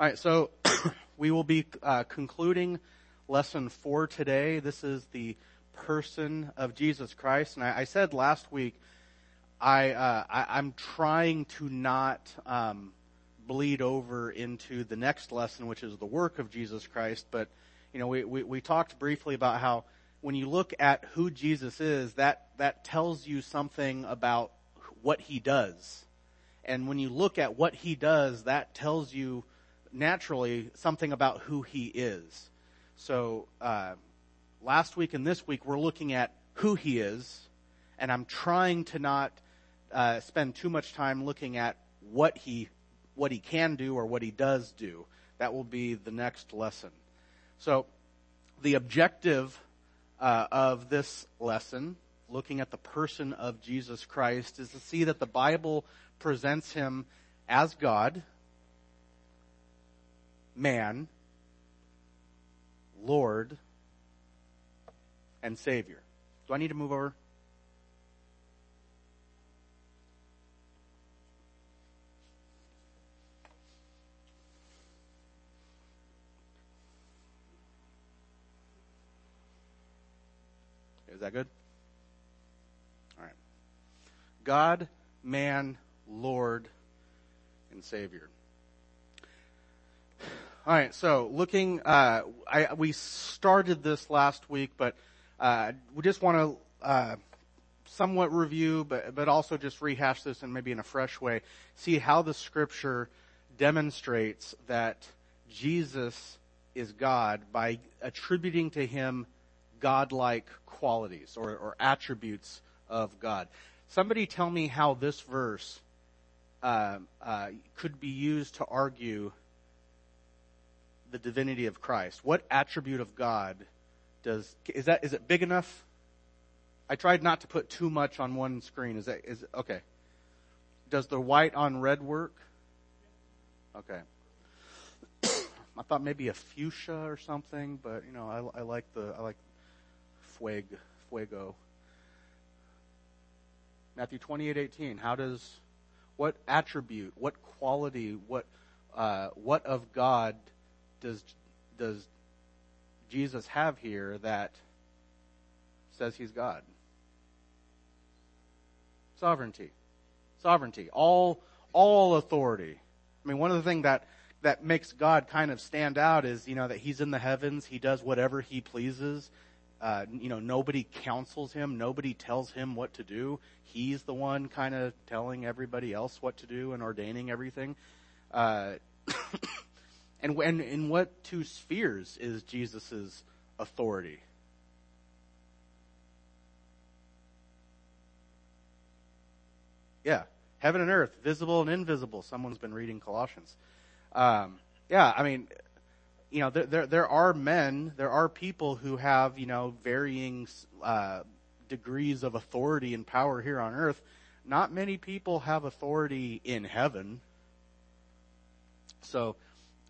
All right, so we will be uh, concluding lesson four today. This is the person of Jesus Christ, and I, I said last week I, uh, I am trying to not um, bleed over into the next lesson, which is the work of Jesus Christ. But you know, we, we, we talked briefly about how when you look at who Jesus is, that that tells you something about what he does. And when you look at what he does, that tells you naturally something about who he is. So, uh, last week and this week, we're looking at who he is, and I'm trying to not uh, spend too much time looking at what he what he can do or what he does do. That will be the next lesson. So, the objective uh, of this lesson, looking at the person of Jesus Christ, is to see that the Bible presents him as God, man, Lord, and Savior. Do I need to move over? Is that good? All right. God, man, Lord, and Savior. All right, so looking, uh, I, we started this last week, but uh, we just want to uh, somewhat review, but but also just rehash this and maybe in a fresh way, see how the Scripture demonstrates that Jesus is God by attributing to Him godlike qualities or, or attributes of God. Somebody tell me how this verse uh, uh, could be used to argue the divinity of Christ? What attribute of God does is that is it big enough? I tried not to put too much on one screen. Is that is okay? Does the white on red work? Okay. I thought maybe a fuchsia or something, but you know, I, I like the I like fueg, fuego. Matthew twenty eight eighteen. How does what attribute, what quality, what uh, what of God does does Jesus have here that says he's God? Sovereignty. Sovereignty. All all authority. I mean one of the things that that makes God kind of stand out is, you know, that he's in the heavens, he does whatever he pleases. Uh, you know, nobody counsels him, nobody tells him what to do. He's the one kind of telling everybody else what to do and ordaining everything. Uh, And when, in what two spheres is Jesus' authority? Yeah, heaven and earth, visible and invisible. Someone's been reading Colossians. Um, yeah, I mean, you know, there, there, there are men, there are people who have you know varying uh, degrees of authority and power here on earth. Not many people have authority in heaven. So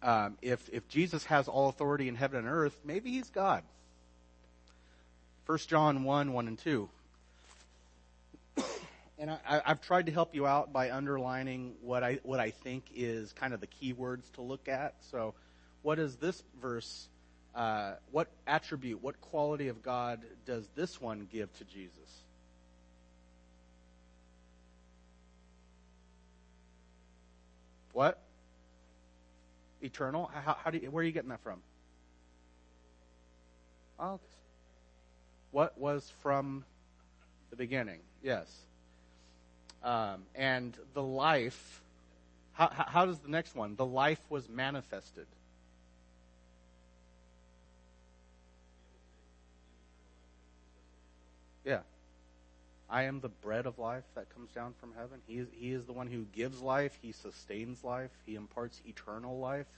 um, if if Jesus has all authority in heaven and earth, maybe he's God. 1 John 1, 1 and 2. and I, have tried to help you out by underlining what I what I think is kind of the key words to look at. So, what is this verse? Uh, what attribute, what quality of God does this one give to Jesus? What? Eternal? How, how do you, where are you getting that from? Oh, what was from the beginning? Yes. Um, and the life. How, how does the next one? The life was manifested. Yeah. I am the bread of life that comes down from heaven. He is, he is the one who gives life. He sustains life. He imparts eternal life.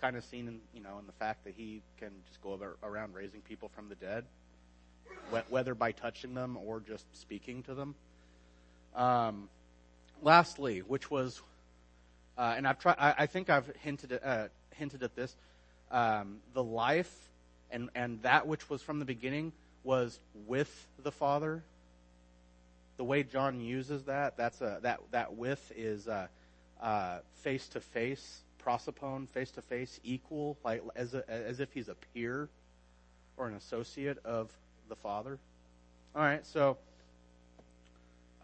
Kind of seen in, you know, in the fact that he can just go around raising people from the dead, whether by touching them or just speaking to them. Um, lastly, which was, uh, and I've tried, I, I, think I've hinted at, uh, hinted at this, um, the life and, and that which was from the beginning was with the Father. The way John uses that, that's a, that, that with is face to face prosopon, face to face, equal, like as a, as if he's a peer or an associate of the Father. All right, so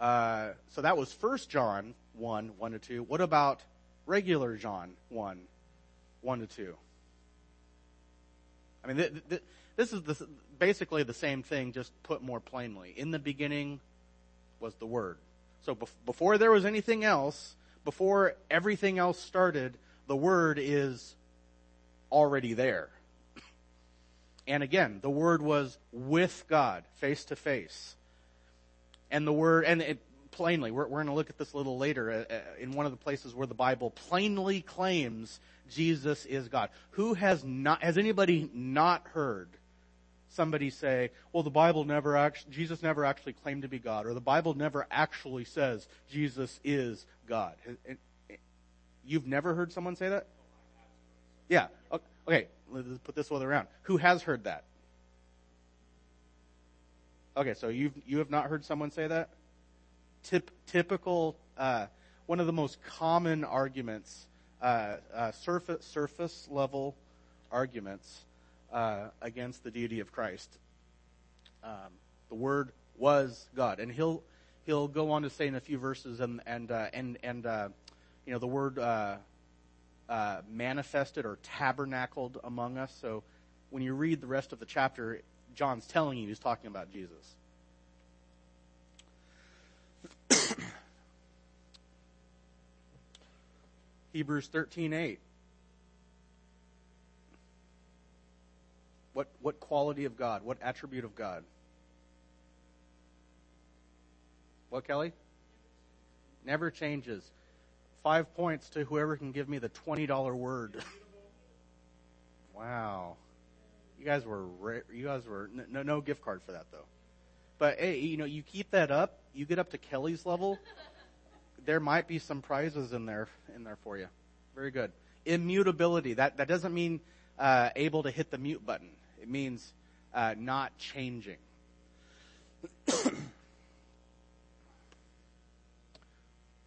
uh, so that was First John one one to two. What about regular John one one to two? I mean, th- th- this is the, basically the same thing, just put more plainly. In the beginning was the Word. So bef- before there was anything else, before everything else started, the Word is already there. And again, the Word was with God, face to face. And the Word, and it, plainly, we're, we're going to look at this a little later uh, uh, in one of the places where the Bible plainly claims Jesus is God. Who has not, has anybody not heard somebody say, well, the Bible never actually, Jesus never actually claimed to be God, or the Bible never actually says Jesus is God. You've never heard someone say that? Yeah. Okay. Let's put this other around. Who has heard that? Okay, so you've you have not heard someone say that. Tip, typical, uh, one of the most common arguments, uh, uh, surface surface level arguments uh, against the deity of Christ. Um, the Word was God, and he'll he'll go on to say in a few verses, and and uh, and and uh, you know the word uh, uh, manifested or tabernacled among us. So when you read the rest of the chapter, John's telling you he's talking about Jesus. Hebrews thirteen eight. What, what quality of God? What attribute of God? What, Kelly? Never changes. Five points to whoever can give me the $20 word. wow. You guys were, you guys were, no, no gift card for that though. But hey, you know, you keep that up, you get up to Kelly's level, there might be some prizes in there, in there for you. Very good. Immutability. That, that doesn't mean, uh, able to hit the mute button. It means uh, not changing.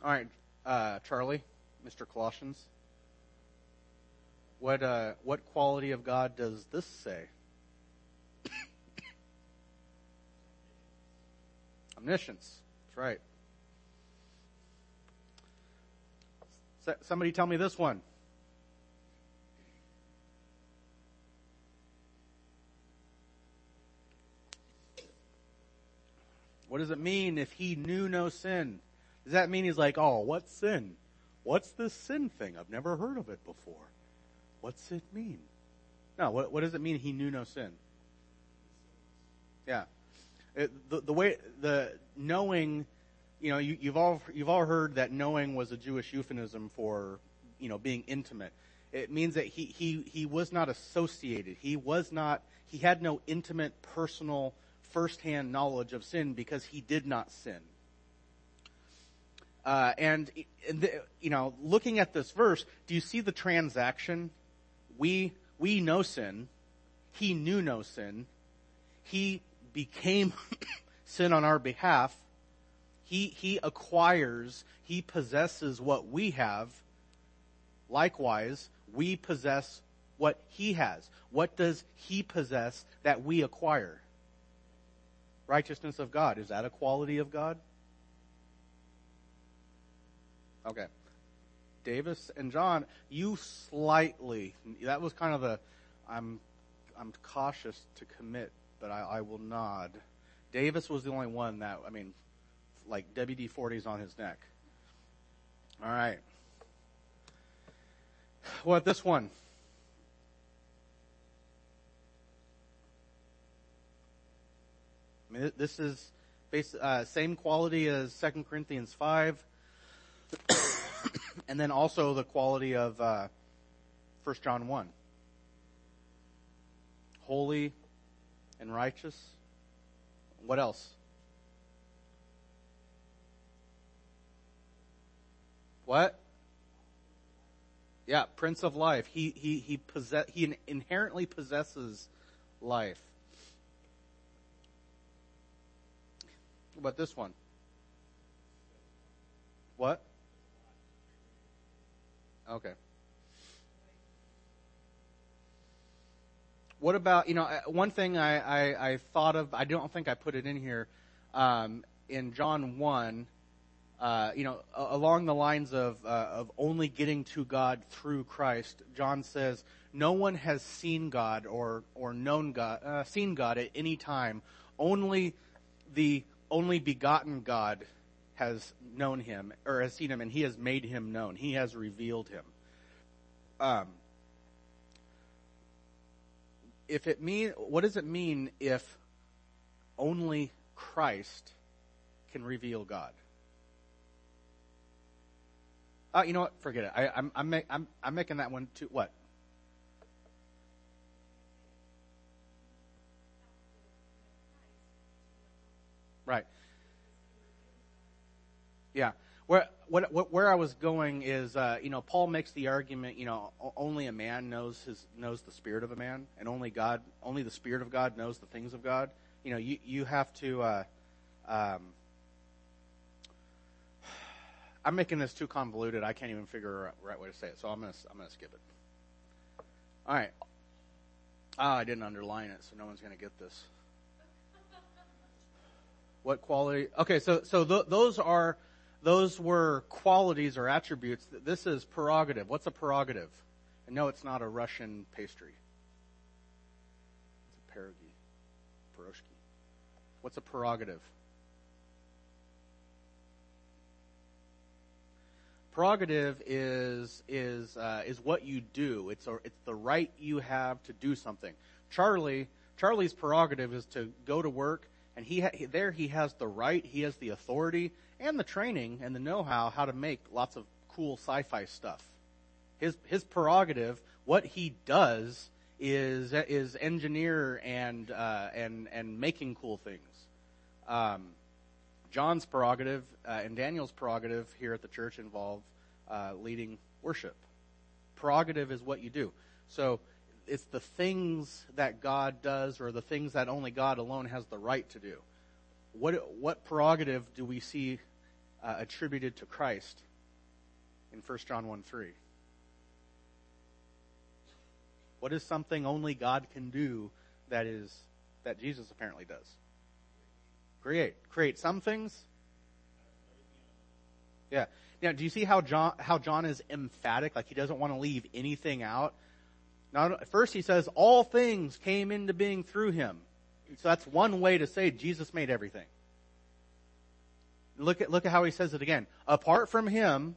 All right, uh, Charlie, Mr. Colossians. What uh, what quality of God does this say? Omniscience. That's right. somebody tell me this one. What does it mean if he knew no sin? Does that mean he's like, oh, what's sin? What's this sin thing? I've never heard of it before. What's it mean? No, what, what does it mean he knew no sin? Yeah. It, the, the way, the knowing, you know, you, you've all, you've all heard that knowing was a Jewish euphemism for, you know, being intimate. It means that he, he, he was not associated. He was not, he had no intimate personal firsthand knowledge of sin because he did not sin. Uh, and, you know, looking at this verse, do you see the transaction? We, we know sin. He knew no sin. He became sin on our behalf. He, he acquires, he possesses what we have. Likewise, we possess what he has. What does he possess that we acquire? Righteousness of God. Is that a quality of God? Okay. Davis and John, you slightly, that was kind of a, I'm, I'm cautious to commit, but I, I will nod. Davis was the only one that, I mean, like WD 40s on his neck. All right. What this one? Mean, this is uh, same quality as 2 Corinthians 5, and then also the quality of uh, 1 John 1. Holy and righteous. What else? What? Yeah, Prince of Life. He he he possess he inherently possesses life. What about this one? What? Okay. What about, you know, uh, one thing I, I, I thought of, I don't think I put it in here, um, in John 1, uh, you know, along the lines of, uh, of only getting to God through Christ, John says, no one has seen God or, or known God, uh, seen God at any time. Only the only begotten God has known him or has seen him, and He has made him known. He has revealed him." Um, if it mean, what does it mean if only Christ can reveal God? Uh, you know what? Forget it. I, I'm, I'm, I'm, I'm making that one too. What? Right. Yeah. Where what, what, where I was going is, uh, you know, Paul makes the argument, you know, only a man knows his knows the spirit of a man, and only God, only the spirit of God knows the things of God. You know, you you have to. Uh, um, I'm making this too convoluted. I can't even figure out the right way to say it, so I'm gonna I'm gonna skip it. All right. Oh, I didn't underline it, so no one's gonna get this. What quality? Okay, so so th- those are those were qualities or attributes. This is prerogative. What's a prerogative? And no, it's not a Russian pastry. It's a pierogi, piroshki. What's a prerogative? Prerogative is is uh, is what you do. It's a, it's the right you have to do something. Charlie Charlie's prerogative is to go to work, and he ha- there he has the right, he has the authority, and the training and the know-how how to make lots of cool sci-fi stuff. His his prerogative, what he does is is engineer and uh, and and making cool things. Um, John's prerogative uh, and Daniel's prerogative here at the church involve uh, leading worship. Prerogative is what you do. So it's the things that God does or the things that only God alone has the right to do. What what prerogative do we see uh, attributed to Christ in 1 John 1 3. What is something only God can do that is that Jesus apparently does? Create. Create some things. Yeah. Now, do you see how John how John is emphatic? Like he doesn't want to leave anything out. Now, first he says all things came into being through him. So that's one way to say Jesus made everything. Look at, look at how he says it again. Apart from him,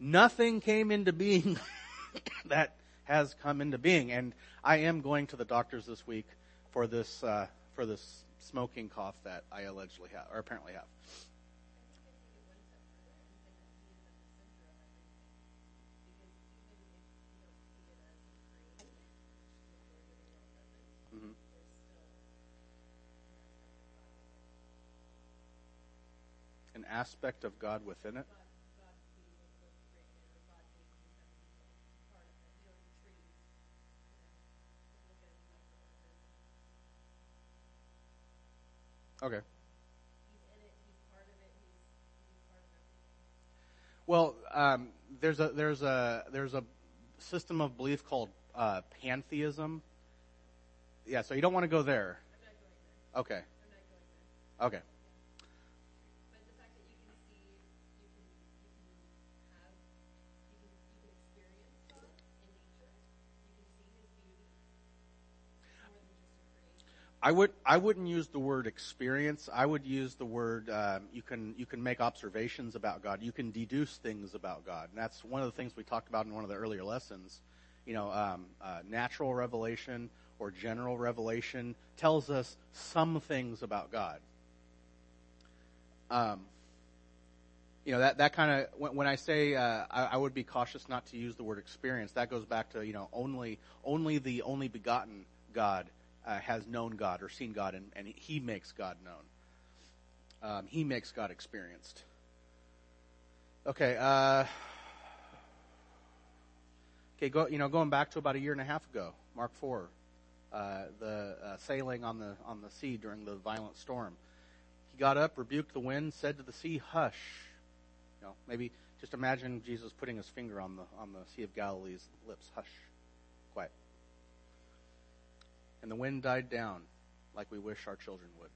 nothing came into being that has come into being. And I am going to the doctors this week for this, uh, for this smoking cough that I allegedly have, or apparently have. Aspect of God within it? Okay. Well, um, there's a there's a there's a system of belief called uh, pantheism. Yeah, so you don't want to go there. Okay. Okay. I would I wouldn't use the word experience. I would use the word um, you can you can make observations about God. You can deduce things about God, and that's one of the things we talked about in one of the earlier lessons. You know, um, uh, natural revelation or general revelation tells us some things about God. Um, you know that that kind of when, when, I say uh, I, I, would be cautious not to use the word experience. That goes back to you know only only the only begotten God uh, has known God or seen God, and, and he makes God known. Um, he makes God experienced. Okay. Uh, okay. Go. You know, going back to about a year and a half ago, Mark four, uh, the uh, sailing on the on the sea during the violent storm. He got up, rebuked the wind, said to the sea, "Hush." You know, maybe just imagine Jesus putting his finger on the on the Sea of Galilee's lips. Hush, quiet. And the wind died down, like we wish our children would.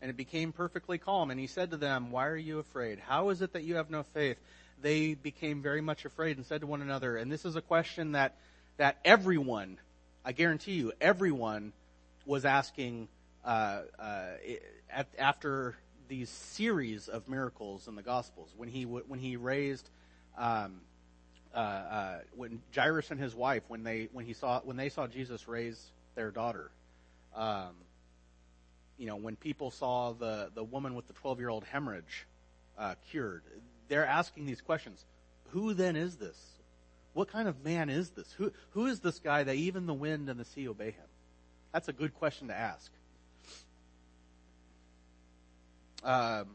And it became perfectly calm, and he said to them, Why are you afraid? How is it that you have no faith? They became very much afraid and said to one another, and this is a question that, that everyone, I guarantee you, everyone was asking uh, uh, at, after these series of miracles in the Gospels. When he when he raised, um, uh, uh, when Jairus and his wife, when they when he saw when they saw Jesus raise their daughter, um, you know, when people saw the the woman with the twelve year old hemorrhage uh, cured, they're asking these questions: Who then is this? What kind of man is this? Who who is this guy that even the wind and the sea obey him? That's a good question to ask. Um,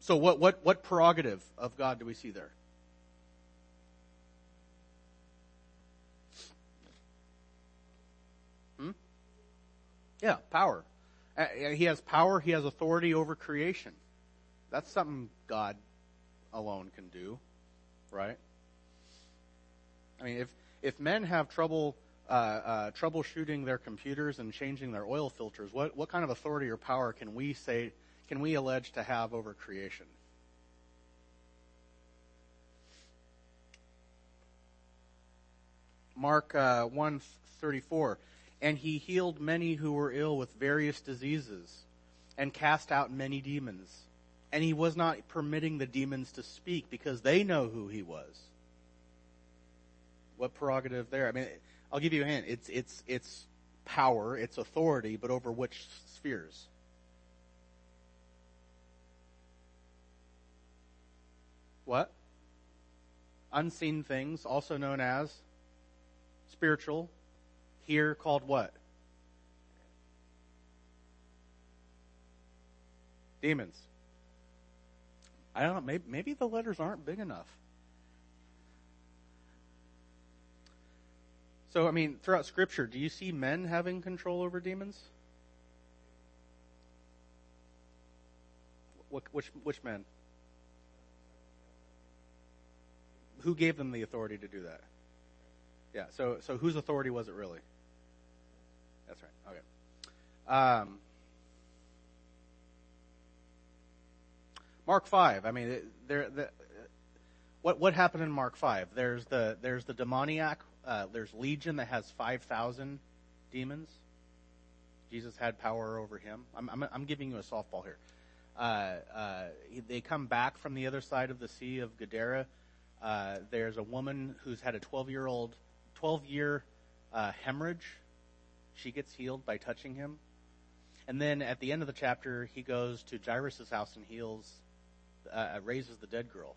so what, what, what prerogative of God do we see there? Yeah, power. Uh, he has power, he has authority over creation. That's something God alone can do, right? I mean, if, if men have trouble uh, uh, troubleshooting their computers and changing their oil filters, what, what kind of authority or power can we say can we allege to have over creation? Mark uh, 134. And he healed many who were ill with various diseases and cast out many demons. And he was not permitting the demons to speak because they know who he was. What prerogative there? I mean, I'll give you a hint. It's, it's, it's power, it's authority, but over which spheres? what? Unseen things, also known as spiritual, here called what? Demons. I don't know, maybe, maybe the letters aren't big enough. So, I mean, throughout Scripture, do you see men having control over demons? Which, which men? who gave them the authority to do that? Yeah. So so whose authority was it really? That's right. Okay. Um, Mark five. I mean, there. The, what what happened in Mark five? There's the there's the demoniac. Uh, there's Legion that has five thousand demons. Jesus had power over him. I'm I'm, I'm giving you a softball here. Uh, uh, they come back from the other side of the Sea of Gadara uh, there's a woman who's had a 12 year old, 12 year uh, hemorrhage. She gets healed by touching him. And then at the end of the chapter, he goes to Jairus' house and heals, uh, raises the dead girl.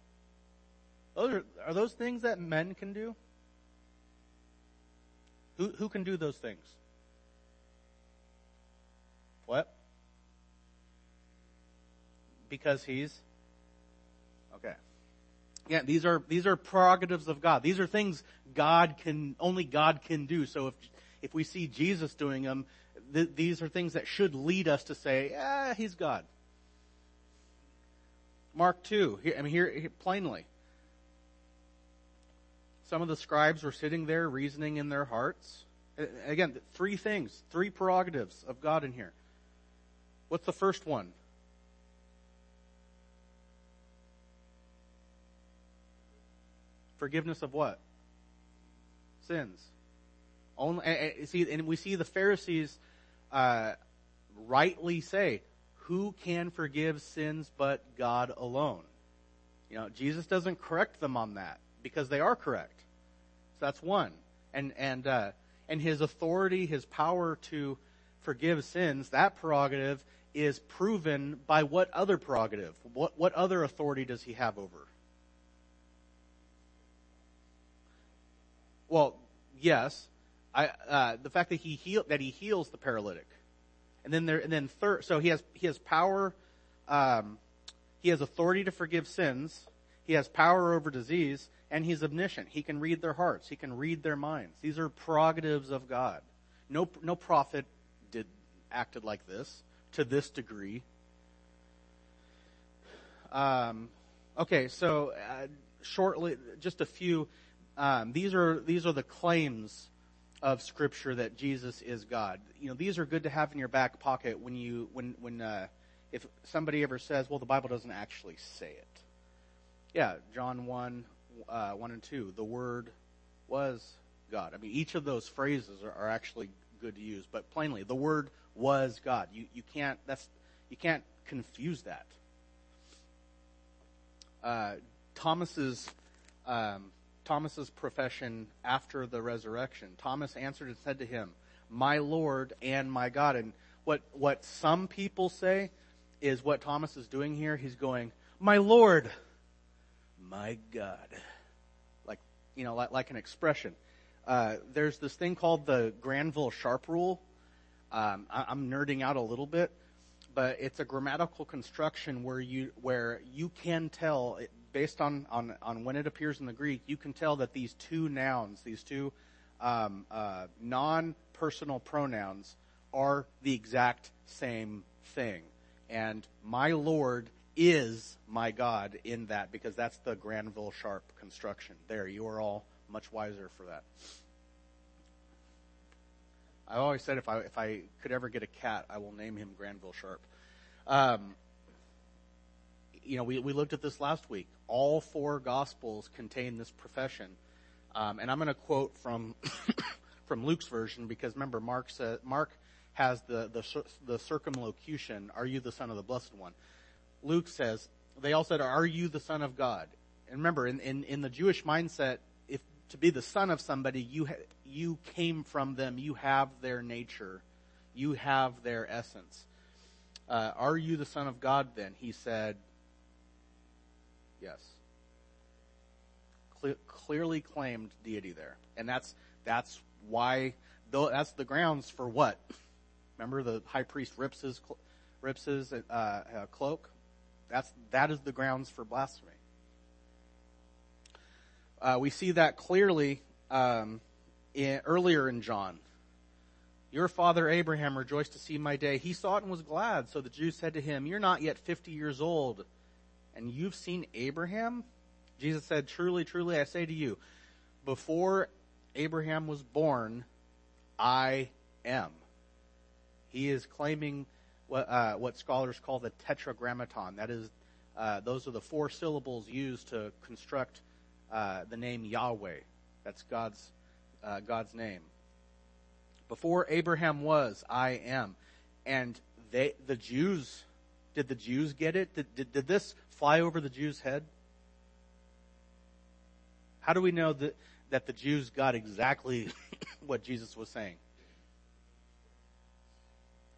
Those are, are those things that men can do? Who, who can do those things? What? Because he's okay. Yeah, these are these are prerogatives of God. These are things God can only God can do. So if if we see Jesus doing them, th- these are things that should lead us to say, "Yeah, he's God." Mark two. Here, I mean, here, here plainly, some of the scribes were sitting there reasoning in their hearts. Again, three things, three prerogatives of God in here. What's the first one? Forgiveness of what? Sins. Only, see, and we see the Pharisees uh, rightly say, "Who can forgive sins but God alone?" You know, Jesus doesn't correct them on that because they are correct. So that's one, and and uh, and His authority, His power to forgive sins, that prerogative is proven by what other prerogative? What what other authority does He have over? Well, yes. I, uh, the fact that he heal, that he heals the paralytic, and then there, and then third, so he has he has power, um, he has authority to forgive sins, he has power over disease, and he's omniscient. He can read their hearts, he can read their minds. These are prerogatives of God. No no prophet did acted like this to this degree. Um, okay, so uh, shortly, just a few um, these are these are the claims of Scripture that Jesus is God. You know, these are good to have in your back pocket when you when when uh, if somebody ever says, "Well, the Bible doesn't actually say it." Yeah, John one uh, one and two, the Word was God. I mean, each of those phrases are, are actually good to use, but plainly, the Word was God. You you can't that's you can't confuse that. Uh, Thomas's um, Thomas's profession after the resurrection. Thomas answered and said to him, "My Lord and my God." And what what some people say is what Thomas is doing here. He's going, "My Lord, my God," like you know, like, like an expression. Uh, there's this thing called the Granville Sharp rule. Um, I, I'm nerding out a little bit, but it's a grammatical construction where you where you can tell based on, on, on when it appears in the Greek, you can tell that these two nouns, these two um, uh, non personal pronouns, are the exact same thing. And my Lord is my God in that because that's the Granville Sharp construction. There, you are all much wiser for that. I always said if I if I could ever get a cat, I will name him Granville Sharp. Um, you know, we, we looked at this last week. All four Gospels contain this profession. Um, and I'm going to quote from from Luke's version because remember, Mark said, Mark has the, the, the circumlocution, Are you the Son of the Blessed One? Luke says, They all said, Are you the Son of God? And remember, in, in, in the Jewish mindset, if to be the son of somebody, you, ha- you came from them, you have their nature, you have their essence. Uh, are you the Son of God then? He said, Yes. Cle- clearly claimed deity there. And that's, that's why, though, that's the grounds for what? Remember the high priest rips his, rips his uh, uh, cloak? That's, that is the grounds for blasphemy. Uh, we see that clearly um, in, earlier in John. Your father Abraham rejoiced to see my day. He saw it and was glad. So the Jews said to him, You're not yet 50 years old and you've seen Abraham? Jesus said, Truly, truly, I say to you, before Abraham was born, I am. He is claiming what, uh, what scholars call the tetragrammaton. That is, uh, those are the four syllables used to construct uh, the name Yahweh. That's God's uh, God's name. Before Abraham was, I am, and they the Jews. Did the Jews get it? Did, did, did this fly over the Jews' head? How do we know that, that the Jews got exactly what Jesus was saying?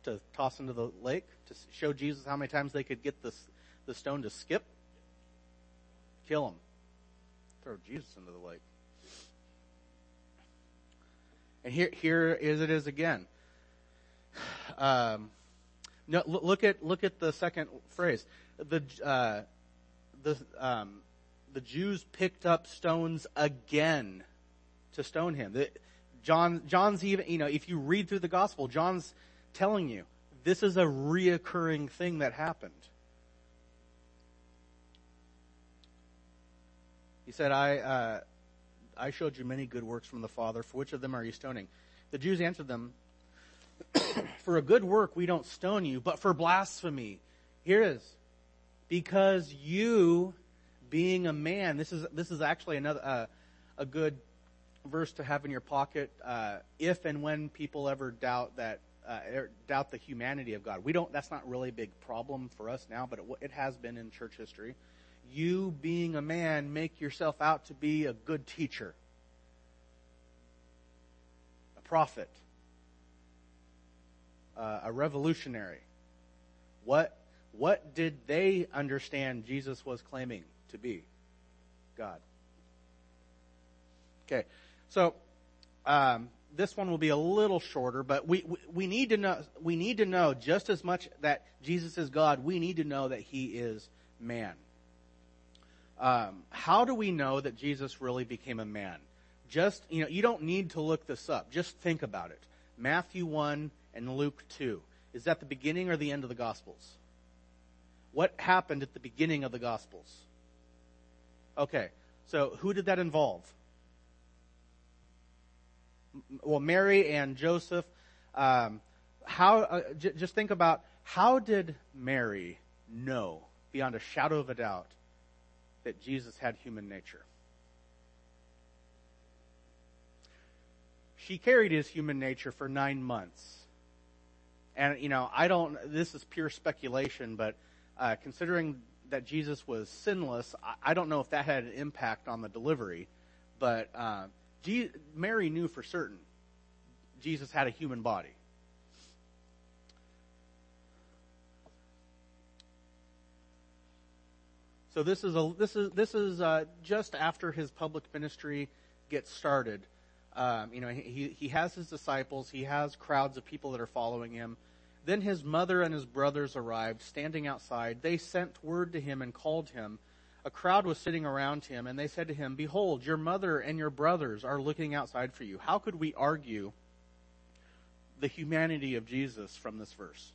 To toss into the lake? To show Jesus how many times they could get the, the stone to skip? Kill him. Throw Jesus into the lake. And here, here is it is again. Um, no, look at look at the second phrase the uh, the um, the Jews picked up stones again to stone him. The, John John's even you know if you read through the gospel, John's telling you this is a reoccurring thing that happened. He said, "I uh, I showed you many good works from the Father. For which of them are you stoning?" The Jews answered them, "For a good work we don't stone you, but for blasphemy." Here is because you, being a man, this is this is actually another uh, a good verse to have in your pocket uh, if and when people ever doubt that uh, er, doubt the humanity of God. We don't. That's not really a big problem for us now, but it, it has been in church history. You, being a man, make yourself out to be a good teacher, a prophet, uh, a revolutionary. What what did they understand Jesus was claiming to be? God. Okay, so um, this one will be a little shorter, but we, we, we need to know we need to know just as much that Jesus is God. We need to know that He is man. Um, how do we know that Jesus really became a man? Just you know, you don't need to look this up. Just think about it. Matthew one and Luke two. Is that the beginning or the end of the Gospels? What happened at the beginning of the Gospels? Okay, so who did that involve? well, Mary and Joseph. Um, how? Uh, j- just think about how did Mary know beyond a shadow of a doubt that Jesus had human nature? She carried his human nature for nine months. And, you know, I don't, this is pure speculation, but uh, considering that Jesus was sinless, I, I, don't know if that had an impact on the delivery. But uh, G- Mary knew for certain Jesus had a human body. So this is a this is this is uh, just after his public ministry gets started. Um, you know, he he has his disciples. He has crowds of people that are following him. Then his mother and his brothers arrived, standing outside. They sent word to him and called him. A crowd was sitting around him, and they said to him, Behold, your mother and your brothers are looking outside for you. How could we argue the humanity of Jesus from this verse?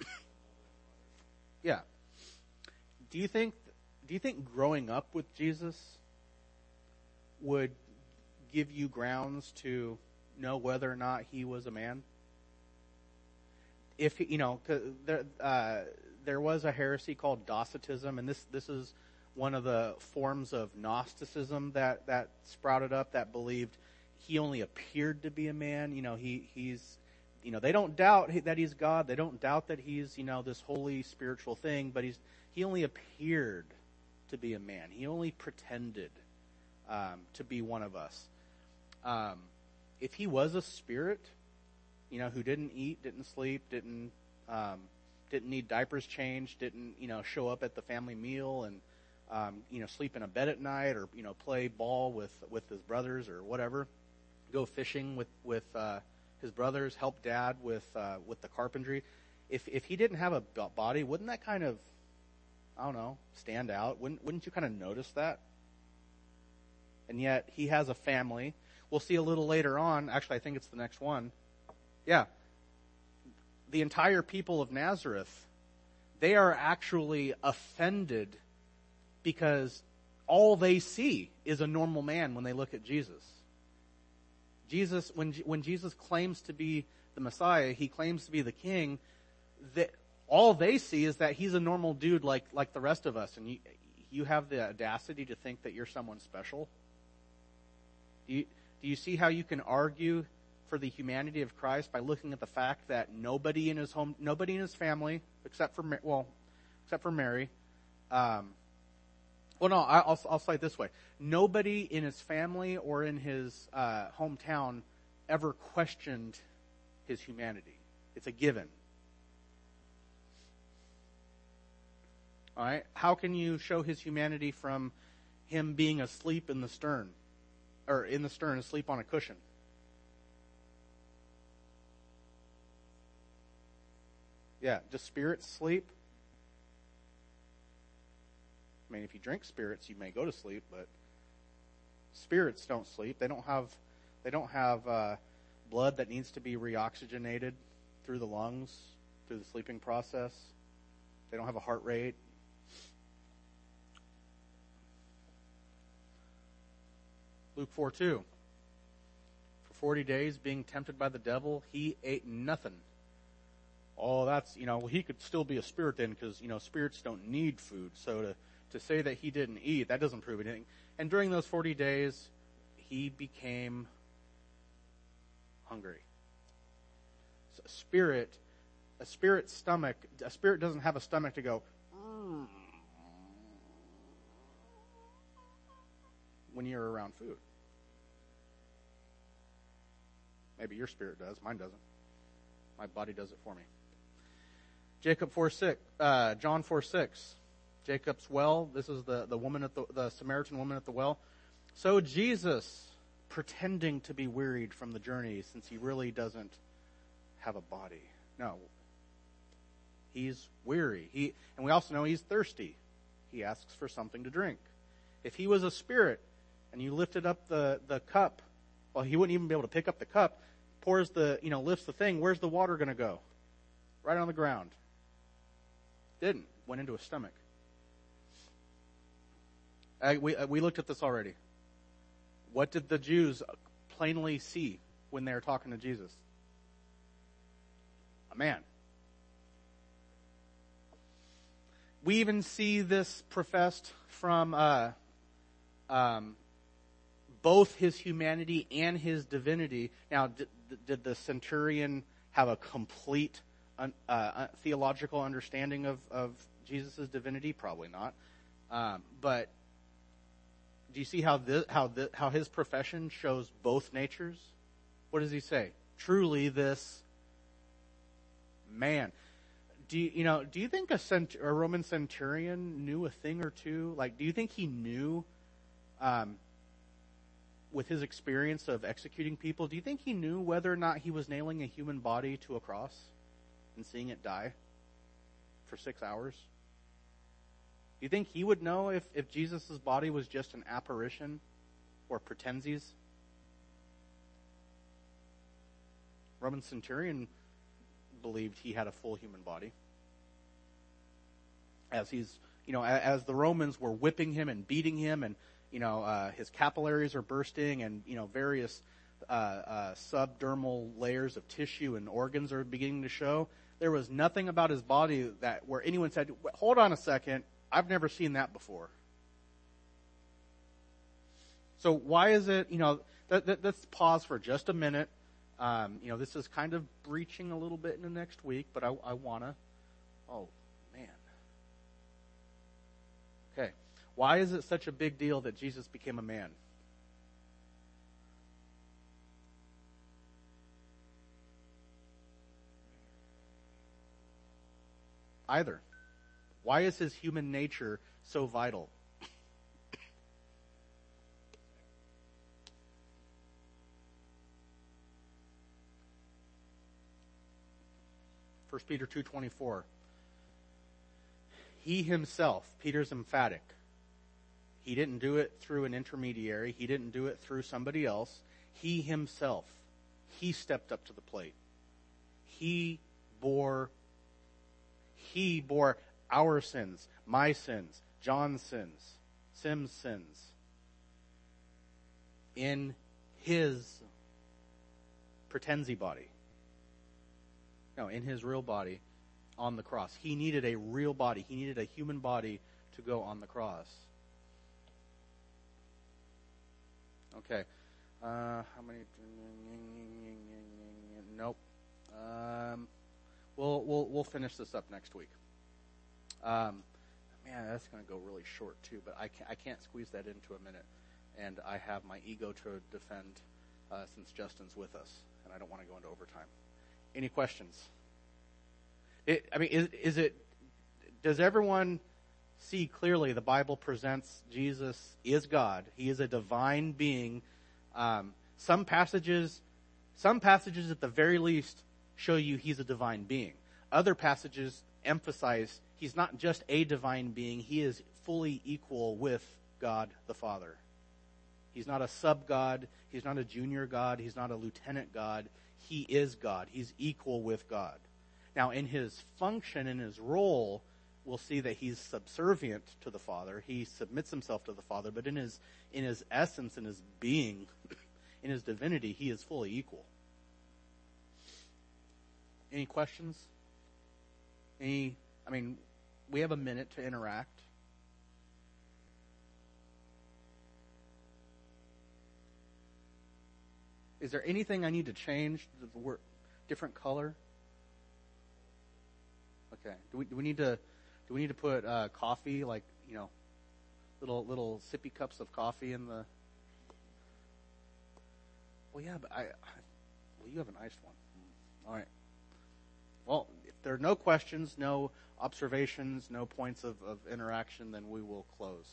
Yeah. Do you think do you think growing up with Jesus would give you grounds to know whether or not he was a man? If you know, there uh, there was a heresy called Docetism, and this this is one of the forms of Gnosticism that that sprouted up that believed he only appeared to be a man. You know, he he's you know, they don't doubt that he's God. They don't doubt that he's, you know, this holy spiritual thing, but he's, he only appeared to be a man. He only pretended um, to be one of us. Um, if he was a spirit, you know, who didn't eat, didn't sleep, didn't um, didn't need diapers changed, didn't you know show up at the family meal and um, you know sleep in a bed at night or you know play ball with with his brothers or whatever, go fishing with with uh, his brothers, help dad with uh, with the carpentry. If if he didn't have a body, wouldn't that kind of I don't know stand out? Wouldn't wouldn't you kind of notice that? And yet he has a family. We'll see a little later on. Actually, I think it's the next one. Yeah, the entire people of Nazareth, they are actually offended because all they see is a normal man when they look at Jesus. Jesus, when, when Jesus claims to be the Messiah, he claims to be the king, that all they see is that he's a normal dude like, like the rest of us. And you, you have the audacity to think that you're someone special? Do you, do you see how you can argue for the humanity of Christ by looking at the fact that nobody in his home, nobody in his family, except for, well, except for Mary, um, well, no, I'll, I'll say it this way. Nobody in his family or in his uh, hometown ever questioned his humanity. It's a given. All right? How can you show his humanity from him being asleep in the stern? Or in the stern, asleep on a cushion? Yeah, does spirits sleep? I mean, if you drink spirits, you may go to sleep, but spirits don't sleep. They don't have they don't have uh, blood that needs to be reoxygenated through the lungs through the sleeping process. They don't have a heart rate. Luke 4 2. For 40 days, being tempted by the devil, he ate nothing. Oh, that's, you know, he could still be a spirit then because, you know, spirits don't need food. So to to say that he didn't eat, that doesn't prove anything. And during those 40 days, he became hungry. So a spirit, a spirit stomach, a spirit doesn't have a stomach to go, mm, when you're around food. Maybe your spirit does. Mine doesn't. My body does it for me. Jacob 4 6, uh, John 4 6. Jacob's well. This is the, the woman at the, the Samaritan woman at the well. So Jesus, pretending to be wearied from the journey since he really doesn't have a body. No. He's weary. He, and we also know he's thirsty. He asks for something to drink. If he was a spirit and you lifted up the, the cup, well, he wouldn't even be able to pick up the cup, pours the, you know, lifts the thing, where's the water going to go? Right on the ground. Didn't. Went into his stomach. Uh, we, uh, we looked at this already. what did the Jews plainly see when they were talking to Jesus? A man. We even see this professed from uh, um, both his humanity and his divinity. Now, did, did the centurion have a complete uh, uh, theological understanding of, of Jesus' divinity? Probably not. Um, but do you see how this, how how his profession shows both natures? What does he say? Truly, this man. Do you, you know? Do you think a, cent, a Roman centurion knew a thing or two? Like, do you think he knew, um, with his experience of executing people? Do you think he knew whether or not he was nailing a human body to a cross and seeing it die for six hours? Do you think he would know if, if Jesus' body was just an apparition or pretenses? Roman centurion believed he had a full human body. As he's, you know, as the Romans were whipping him and beating him, and you know, uh, his capillaries are bursting, and you know, various uh, uh, subdermal layers of tissue and organs are beginning to show. There was nothing about his body that where anyone said, "Hold on a second, I've never seen that before. So why is it, you know, let, let, us pause for just a minute. Um, you know, this is kind of breaching a little bit in the next week, but I, I want to, oh, man. Okay. Why is it such a big deal that Jesus became a man? Either. Why is his human nature so vital? First Peter 2:24 He himself, Peter's emphatic. He didn't do it through an intermediary, he didn't do it through somebody else. He himself, he stepped up to the plate. He bore he bore our sins, my sins, John's sins, Sim's sins in his pretensi body. No, in his real body on the cross. He needed a real body. He needed a human body to go on the cross. Okay. Uh, how many? Nope. Um, we'll we'll we'll finish this up next week. Um, man, that's going to go really short too, but I can't, I can't squeeze that into a minute. And I have my ego to defend uh, since Justin's with us, and I don't want to go into overtime. Any questions? It, I mean, is, is it? Does everyone see clearly the Bible presents Jesus is God? He is a divine being. Um, some passages, some passages at the very least, show you he's a divine being. Other passages emphasize he's not just a divine being, he is fully equal with God the Father. He's not a sub God, he's not a junior God, he's not a lieutenant God. He is God. He's equal with God. Now, in his function, in his role, we'll see that he's subservient to the Father. He submits himself to the Father, but in his in his essence, in his being, in his divinity, he is fully equal. Any questions? Any I mean, we have a minute to interact. Is there anything I need to change? The word, different color? Okay. Do we, do we need to do we need to put uh, coffee like you know little little sippy cups of coffee in the? Well, yeah, but I, well you have an iced one. All right. Well, if there are no questions, no observations, no points of, of interaction, then we will close.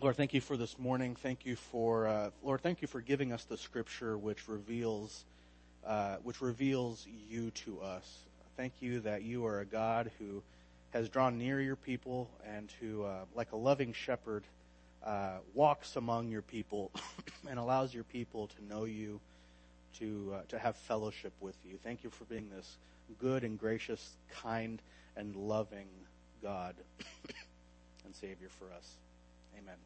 Lord, thank you for this morning. Thank you for uh, Lord. Thank you for giving us the Scripture, which reveals, uh, which reveals you to us. Thank you that you are a God who has drawn near your people and who, uh, like a loving shepherd, uh, walks among your people and allows your people to know you, to uh, to have fellowship with you. Thank you for being this good and gracious, kind and loving God and Savior for us. Amen.